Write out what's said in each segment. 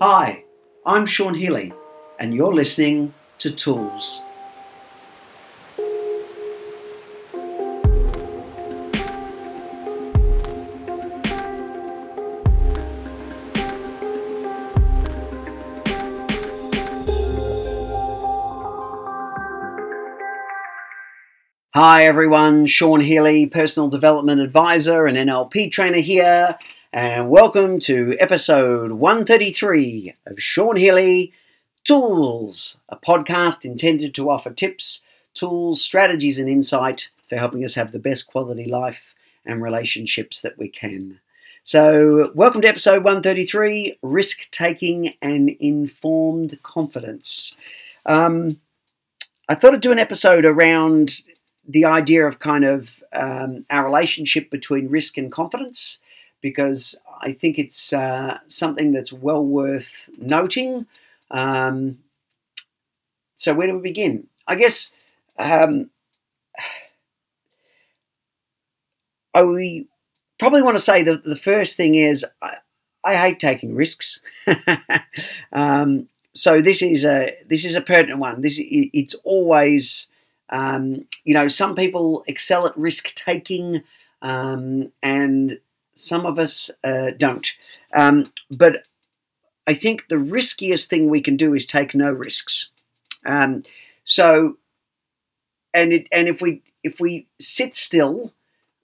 Hi, I'm Sean Healy, and you're listening to Tools. Hi everyone, Sean Healy, personal development advisor and NLP trainer here, and welcome to episode 133 of Sean Healy Tools, a podcast intended to offer tips, tools, strategies, and insight for helping us have the best quality life and relationships that we can. So, welcome to episode 133 Risk Taking and Informed Confidence. Um, I thought I'd do an episode around the idea of kind of um, our relationship between risk and confidence because I think it's uh, something that's well worth noting. Um, so, where do we begin? I guess um, I probably want to say that the first thing is I, I hate taking risks. um, so this is a this is a pertinent one. This it's always um, you know, some people excel at risk taking, um, and some of us uh, don't. Um, but I think the riskiest thing we can do is take no risks. Um, so, and it, and if we if we sit still,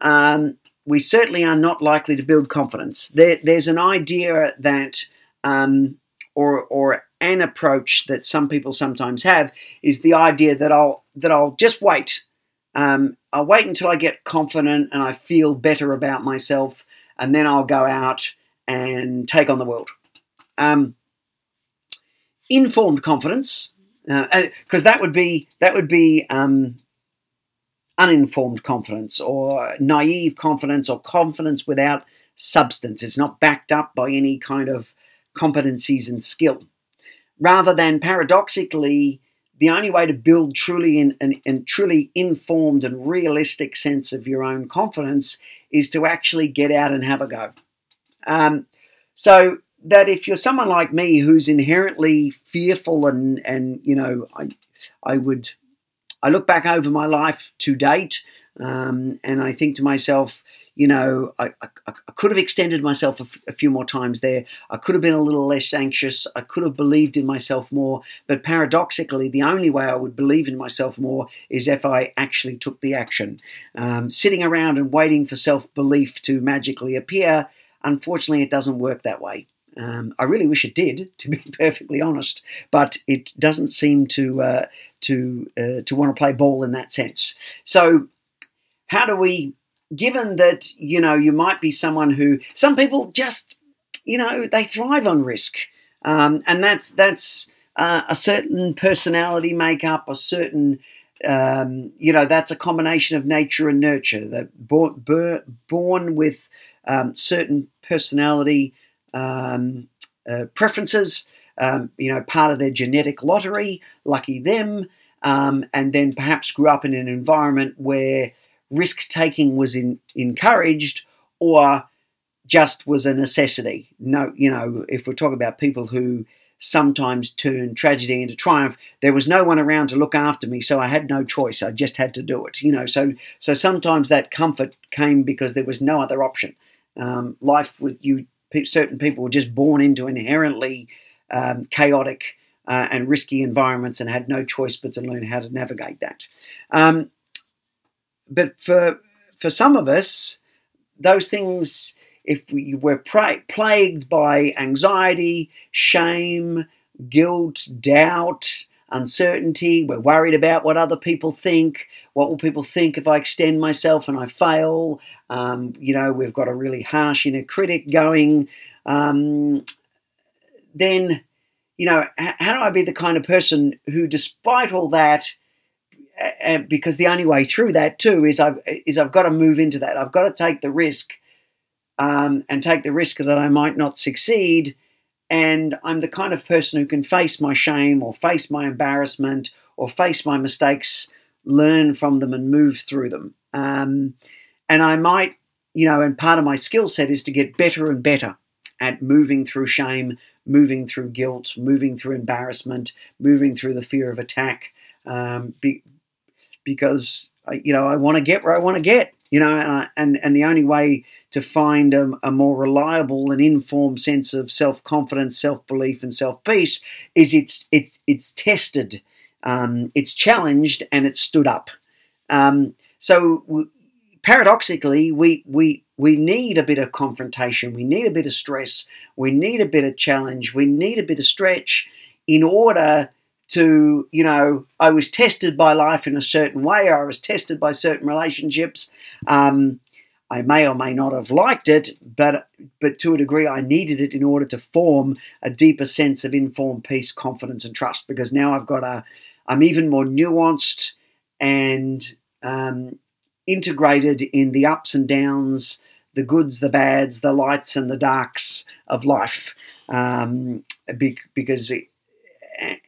um, we certainly are not likely to build confidence. There, there's an idea that, um, or or an approach that some people sometimes have is the idea that I'll that I'll just wait. Um, I'll wait until I get confident and I feel better about myself, and then I'll go out and take on the world. Um, informed confidence, because uh, uh that would be that would be um, uninformed confidence or naive confidence or confidence without substance. It's not backed up by any kind of competencies and skill rather than paradoxically the only way to build truly in, an, an truly informed and realistic sense of your own confidence is to actually get out and have a go. Um, so that if you're someone like me who's inherently fearful and and you know I I would I look back over my life to date um, and I think to myself, you know, I, I, I could have extended myself a, f- a few more times there. I could have been a little less anxious. I could have believed in myself more. But paradoxically, the only way I would believe in myself more is if I actually took the action. Um, sitting around and waiting for self belief to magically appear, unfortunately, it doesn't work that way. Um, I really wish it did, to be perfectly honest, but it doesn't seem to uh, to uh, to want to play ball in that sense. So, how do we given that you know you might be someone who some people just you know they thrive on risk, um, and that's that's uh, a certain personality makeup, a certain um, you know that's a combination of nature and nurture. They're born, born with um, certain personality um, uh, preferences. Um, you know, part of their genetic lottery. Lucky them. Um, and then perhaps grew up in an environment where risk taking was in, encouraged or just was a necessity. No, you know, if we're talking about people who sometimes turn tragedy into triumph, there was no one around to look after me, so I had no choice. I just had to do it. You know, so so sometimes that comfort came because there was no other option. Um, life with you, certain people were just born into inherently um, chaotic. Uh, and risky environments, and had no choice but to learn how to navigate that. Um, but for for some of us, those things, if we were pra- plagued by anxiety, shame, guilt, doubt, uncertainty, we're worried about what other people think. What will people think if I extend myself and I fail? Um, you know, we've got a really harsh inner critic going. Um, then, you know, how do I be the kind of person who, despite all that, and because the only way through that too is I've is I've got to move into that. I've got to take the risk, um, and take the risk that I might not succeed. And I'm the kind of person who can face my shame or face my embarrassment or face my mistakes, learn from them, and move through them. Um, and I might, you know, and part of my skill set is to get better and better. at moving through shame, moving through guilt, moving through embarrassment, moving through the fear of attack, um, be, because you know I want to get where I want to get. You know, and I, and and the only way to find a, a more reliable and informed sense of self confidence, self belief, and self peace is it's it's it's tested, um, it's challenged, and it's stood up. Um, so paradoxically, we we we need a bit of confrontation, we need a bit of stress, we need a bit of challenge, we need a bit of stretch in order to, you know, I was tested by life in a certain way, or I was tested by certain relationships. Um, I may or may not have liked it, but but to a degree, I needed it in order to form a deeper sense of informed peace, confidence, and trust. Because now I've got a, I'm even more nuanced and um, integrated in the ups and downs, the goods, the bads, the lights, and the darks of life. Um, because it,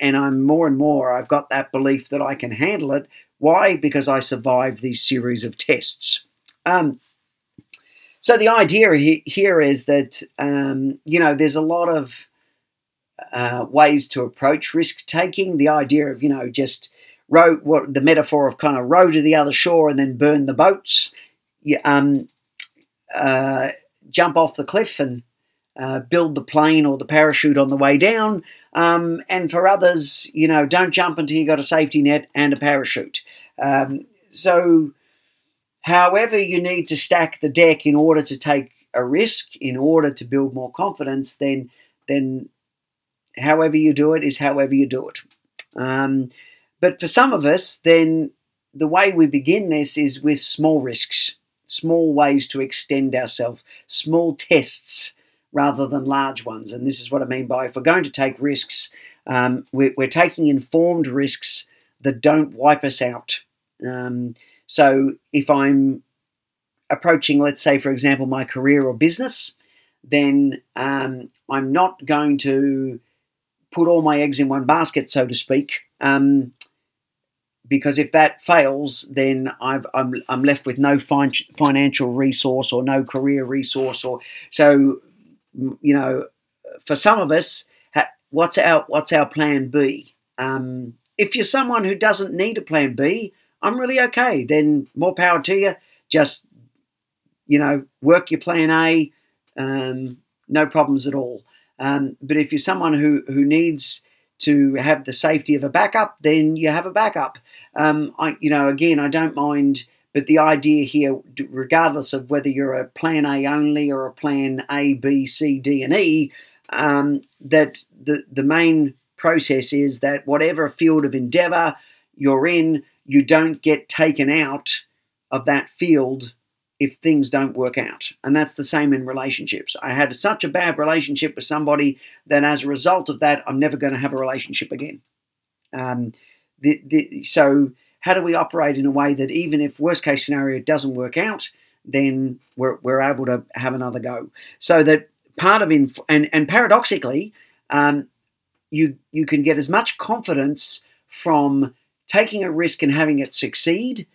and I'm more and more, I've got that belief that I can handle it. Why? Because I survived these series of tests. Um, so the idea here is that, um, you know, there's a lot of uh, ways to approach risk taking. The idea of, you know, just row, what the metaphor of kind of row to the other shore and then burn the boats. Um, uh, jump off the cliff and uh, build the plane or the parachute on the way down. Um, and for others, you know, don't jump until you've got a safety net and a parachute. Um, so, however, you need to stack the deck in order to take a risk, in order to build more confidence, then then however you do it is however you do it. Um, but for some of us, then the way we begin this is with small risks, small ways to extend ourselves, small tests rather than large ones. And this is what I mean by if we're going to take risks, um, we're, we're, taking informed risks that don't wipe us out. Um, so if I'm approaching, let's say, for example, my career or business, then um, I'm not going to put all my eggs in one basket, so to speak. Um, because if that fails, then i am left with no fin- financial resource or no career resource, or so you know, for some of us, what's our what's our plan B? Um, if you're someone who doesn't need a plan B, I'm really okay. Then more power to you. Just you know, work your plan A. Um, no problems at all. Um, but if you're someone who who needs to have the safety of a backup, then you have a backup. Um, I, you know, again, I don't mind but the idea here, regardless of whether you're a plan A only or a plan A, B, C, D, and E, um, that the, the main process is that whatever field of endeavor you're in, you don't get taken out of that field if things don't work out. And that's the same in relationships. I had such a bad relationship with somebody that as a result of that, I'm never going to have a relationship again. Um, the, the, so how do we operate in a way that even if worst case scenario doesn't work out, then we're, we're able to have another go. So that part of inf- and and paradoxically, um, you you can get as much confidence from taking a risk and having it succeed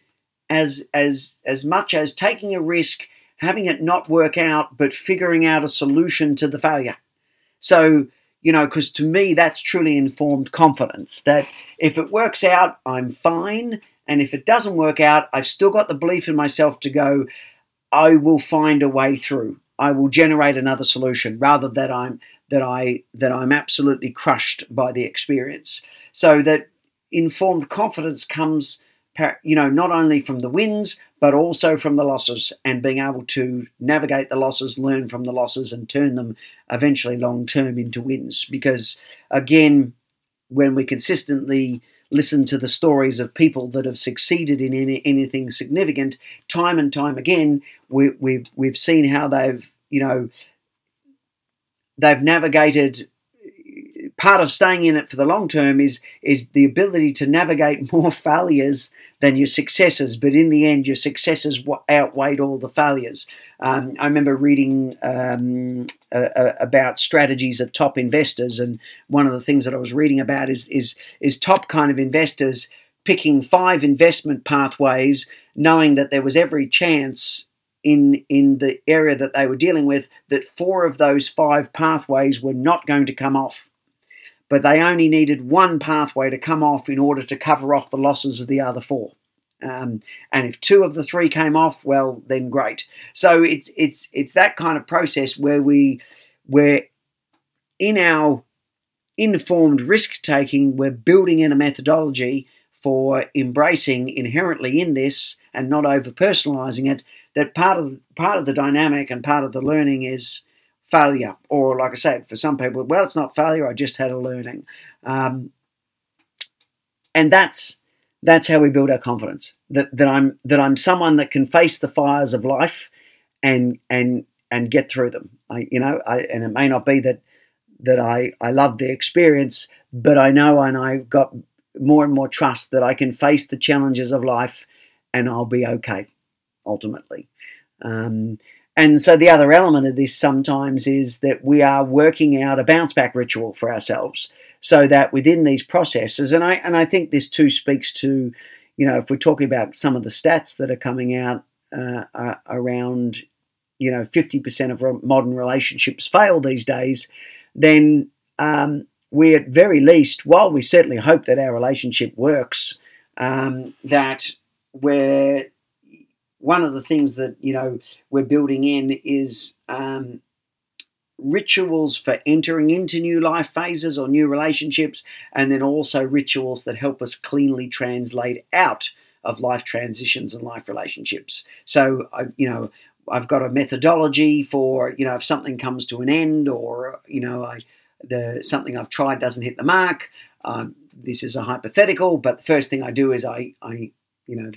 as as as much as taking a risk, having it not work out, but figuring out a solution to the failure. So you know, because to me, that's truly informed confidence that if it works out, I'm fine. And if it doesn't work out, I've still got the belief in myself to go, I will find a way through. I will generate another solution rather that I'm that I that I'm absolutely crushed by the experience. So that informed confidence comes you know not only from the wins but also from the losses and being able to navigate the losses, learn from the losses, and turn them eventually long term into wins. Because again, when we consistently listen to the stories of people that have succeeded in any, anything significant, time and time again, we, we've we've seen how they've you know they've navigated part of staying in it for the long term is is the ability to navigate more failures than your successes. But in the end, your successes outweighed all the failures. Um, I remember reading um, uh, about strategies of top investors, and one of the things that I was reading about is is is top kind of investors picking five investment pathways, knowing that there was every chance in in the area that they were dealing with that four of those five pathways were not going to come off but they only needed one pathway to come off in order to cover off the losses of the other four. Um, and if two of the three came off, well, then great. So it's it's it's that kind of process where we where in our informed risk taking, we're building in a methodology for embracing inherently in this and not over personalizing it. That part of part of the dynamic and part of the learning is failure, or like I said, for some people, well, it's not failure. I just had a learning, um, and that's that's how we build our confidence. That that I'm that I'm someone that can face the fires of life, and and and get through them. I, you know, I, and it may not be that that I I love the experience, but I know and I've got more and more trust that I can face the challenges of life, and I'll be okay, ultimately. Um, and so the other element of this sometimes is that we are working out a bounce back ritual for ourselves so that within these processes, and I, and I think this too speaks to, you know, if we're talking about some of the stats that are coming out uh, uh, around, you know, 50% of modern relationships fail these days, then um, we at very least, while we certainly hope that our relationship works, um, that we're one of the things that you know we're building in is um, rituals for entering into new life phases or new relationships, and then also rituals that help us cleanly translate out of life transitions and life relationships. So, I, you know, I've got a methodology for you know if something comes to an end or you know I the something I've tried doesn't hit the mark. Um, this is a hypothetical, but the first thing I do is I I you know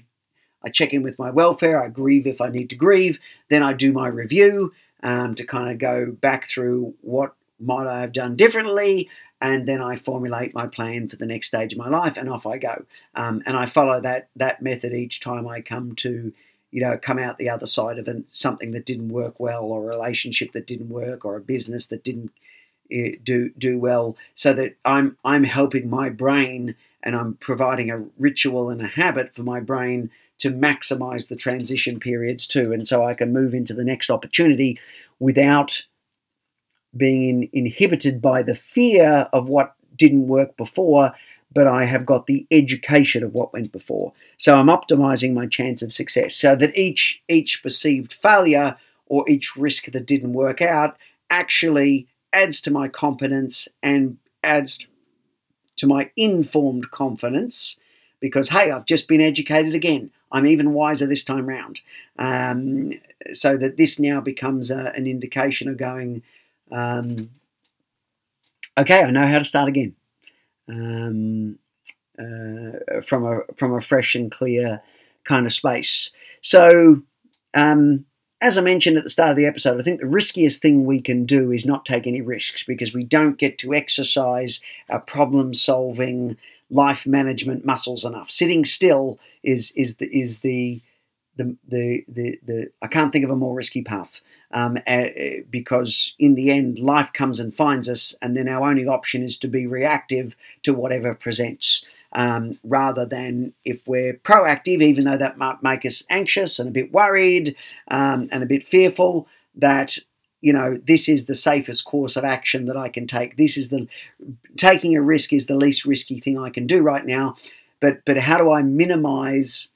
I check in with my welfare, I grieve if I need to grieve, then I do my review um, to kind of go back through what might I have done differently, and then I formulate my plan for the next stage of my life, and off I go. Um, and I follow that that method each time I come to, you know, come out the other side of it, something that didn't work well, or a relationship that didn't work, or a business that didn't uh, do do well, so that I'm I'm helping my brain and I'm providing a ritual and a habit for my brain to maximize the transition periods too. And so I can move into the next opportunity without being inhibited by the fear of what didn't work before, but I have got the education of what went before. So I'm optimizing my chance of success so that each each perceived failure or each risk that didn't work out actually adds to my competence and adds to my informed confidence because hey, I've just been educated again. I'm even wiser this time round. Um, so that this now becomes a, an indication of going, um, okay, I know how to start again. Um, uh, from a from a fresh and clear kind of space. So, um, as I mentioned at the start of the episode, I think the riskiest thing we can do is not take any risks because we don't get to exercise our problem solving life management muscles enough. Sitting still is is the is the the, the, the, the I can't think of a more risky path um, uh, because in the end life comes and finds us and then our only option is to be reactive to whatever presents um, rather than if we're proactive even though that might make us anxious and a bit worried um, and a bit fearful that you know, this is the safest course of action that I can take. This is the taking a risk is the least risky thing I can do right now. But but how do I minimize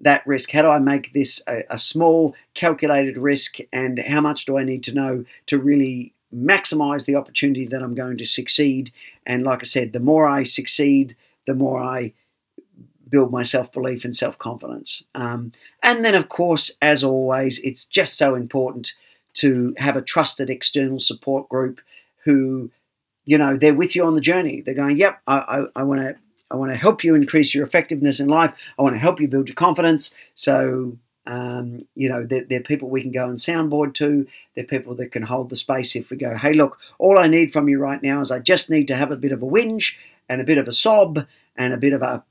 that risk? How do I make this a, a small, calculated risk? And how much do I need to know to really maximize the opportunity that I'm going to succeed? And like I said, the more I succeed, the more I build my self belief and self confidence. Um, and then, of course, as always, it's just so important to have a trusted external support group who, you know, they're with you on the journey. They're going, yep, I, I, I want to. I want to help you increase your effectiveness in life. I want to help you build your confidence. So, um, you know, they're, they're, people we can go and soundboard to. They're people that can hold the space if we go, hey, look, all I need from you right now is I just need to have a bit of a whinge and a bit of a sob and a bit of a,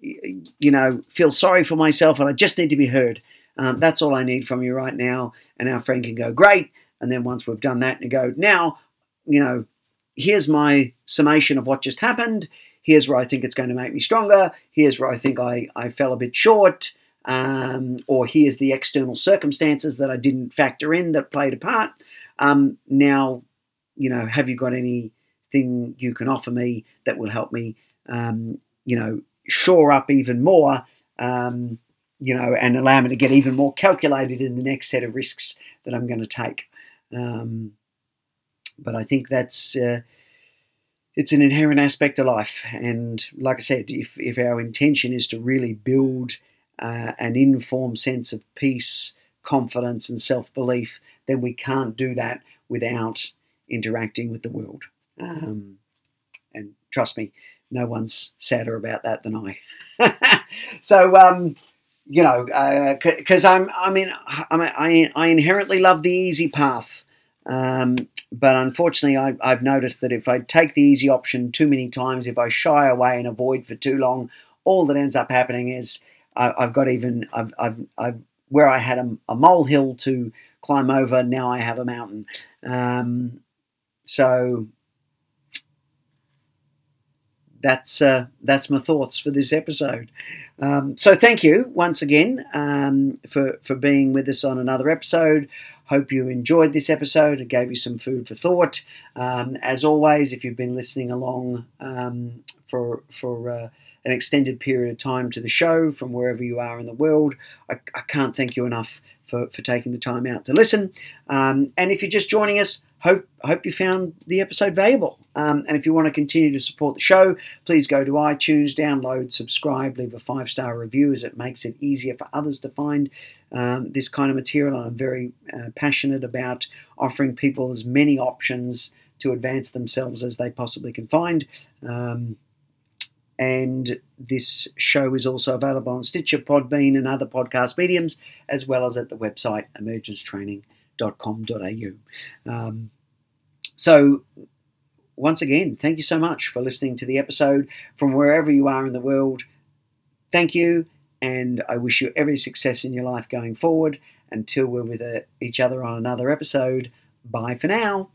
you know, feel sorry for myself and I just need to be heard. Um, that's all I need from you right now. And our friend can go, great. And then once we've done that and go, now, you know, here's my summation of what just happened. Here's where I think it's going to make me stronger. Here's where I think I, I fell a bit short. um, or here's the external circumstances that I didn't factor in that played a part. Um, now, you know, have you got anything you can offer me that will help me, um, you know, shore up even more, um, you know, and allow me to get even more calculated in the next set of risks that I'm going to take. Um, but I think that's uh, it's an inherent aspect of life, and like I said, if if our intention is to really build uh, an informed sense of peace, confidence, and self belief, then we can't do that without interacting with the world. Um, and trust me, no one's sadder about that than I. so, um, you know, because uh, I'm, I mean, I, I inherently love the easy path. Um, but unfortunately, I, I've noticed that if I take the easy option too many times, if I shy away and avoid for too long, all that ends up happening is I, have got even I've, I've, I've, where I had a, a molehill to climb over, now I have a mountain. Um, so that's uh, that's my thoughts for this episode. Um, so thank you once again um, for for being with us on another episode. Hope you enjoyed this episode. It gave you some food for thought. Um, as always, if you've been listening along um, for for uh, an extended period of time to the show from wherever you are in the world, I, I can't thank you enough for, for taking the time out to listen. Um, and if you're just joining us, hope hope you found the episode valuable. Um, and if you want to continue to support the show, please go to iTunes, download, subscribe, leave a five star review, as it makes it easier for others to find um, this kind of material. I'm very uh, passionate about offering people as many options to advance themselves as they possibly can find. Um, and this show is also available on Stitcher, Podbean, and other podcast mediums, as well as at the website emergencetraining.com.au. Um, so, once again, thank you so much for listening to the episode from wherever you are in the world. Thank you, and I wish you every success in your life going forward. Until we're with uh, each other on another episode, bye for now.